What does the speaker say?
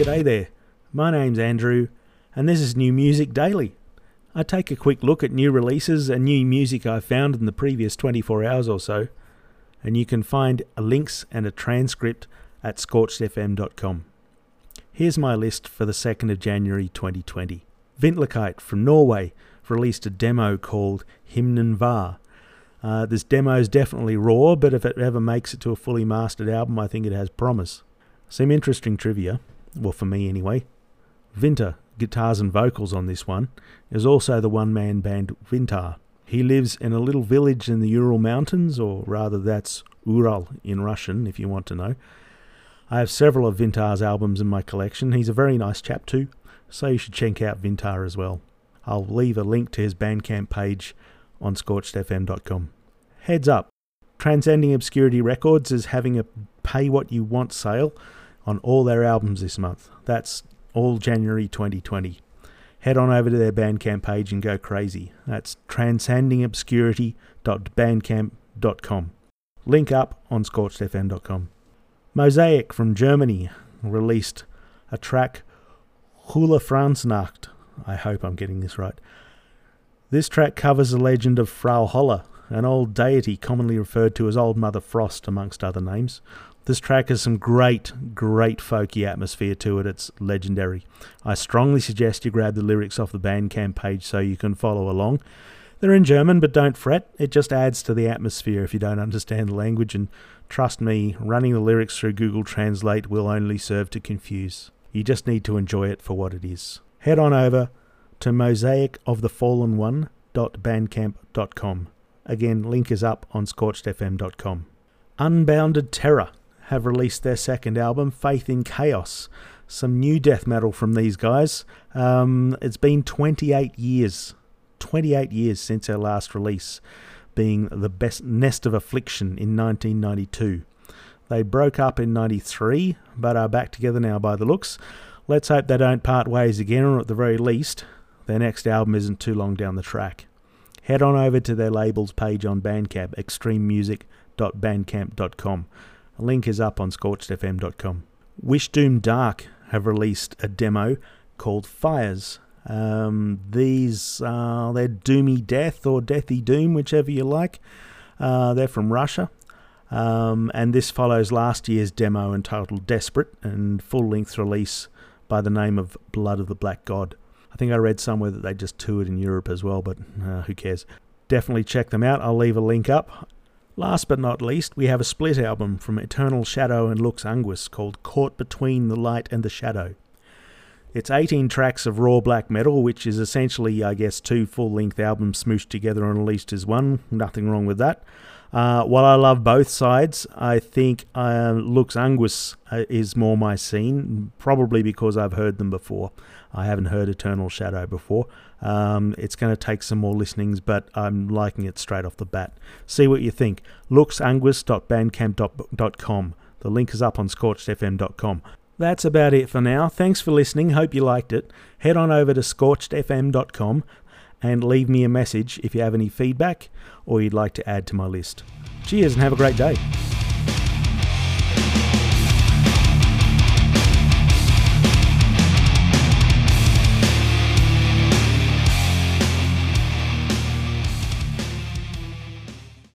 G'day there. My name's Andrew, and this is New Music Daily. I take a quick look at new releases and new music I've found in the previous 24 hours or so, and you can find links and a transcript at scorchedfm.com. Here's my list for the 2nd of January 2020. Vintlekite from Norway released a demo called Himnen Var. Uh, this demo is definitely raw, but if it ever makes it to a fully mastered album, I think it has promise. Some interesting trivia, well, for me anyway. Vinter, guitars and vocals on this one, is also the one man band Vintar. He lives in a little village in the Ural Mountains, or rather, that's Ural in Russian, if you want to know. I have several of Vintar's albums in my collection. He's a very nice chap, too, so you should check out Vintar as well. I'll leave a link to his Bandcamp page on scorchedfm.com. Heads up, Transcending Obscurity Records is having a pay what you want sale on all their albums this month. That's all January 2020. Head on over to their Bandcamp page and go crazy. That's transcendingobscurity.bandcamp.com. Link up on scorchedfm.com. Mosaic from Germany released a track Hula Franznacht. I hope I'm getting this right. This track covers the legend of Frau Holle, an old deity commonly referred to as Old Mother Frost, amongst other names. This track has some great, great folky atmosphere to it. It's legendary. I strongly suggest you grab the lyrics off the Bandcamp page so you can follow along. They're in German, but don't fret. It just adds to the atmosphere if you don't understand the language, and trust me, running the lyrics through Google Translate will only serve to confuse. You just need to enjoy it for what it is. Head on over to mosaicofthe.fallen1.bandcamp.com. Again, link is up on scorchedfm.com. Unbounded Terror have released their second album, Faith in Chaos. Some new death metal from these guys. Um, it's been 28 years, 28 years since their last release, being the best Nest of Affliction in 1992. They broke up in 93, but are back together now by the looks. Let's hope they don't part ways again, or at the very least, their next album isn't too long down the track. Head on over to their labels page on Bandcamp, xtreemmusic.bandcamp.com. A link is up on scorchedfm.com. Wish Doom Dark have released a demo called Fires. Um, these are they're Doomy Death or Deathy Doom, whichever you like. Uh, they're from Russia. Um, and this follows last year's demo entitled Desperate and full length release by the name of Blood of the Black God. I think I read somewhere that they just toured in Europe as well, but uh, who cares? Definitely check them out. I'll leave a link up. Last but not least, we have a split album from Eternal Shadow and Lux Unguis called Caught Between the Light and the Shadow. It's 18 tracks of raw black metal, which is essentially, I guess, two full length albums smooshed together and released as one. Nothing wrong with that. Uh, while I love both sides, I think uh, Lux Anguis uh, is more my scene, probably because I've heard them before. I haven't heard Eternal Shadow before. Um, it's going to take some more listenings, but I'm liking it straight off the bat. See what you think. luxanguis.bandcamp.com. The link is up on scorchedfm.com. That's about it for now. Thanks for listening. Hope you liked it. Head on over to scorchedfm.com and leave me a message if you have any feedback or you'd like to add to my list. Cheers and have a great day.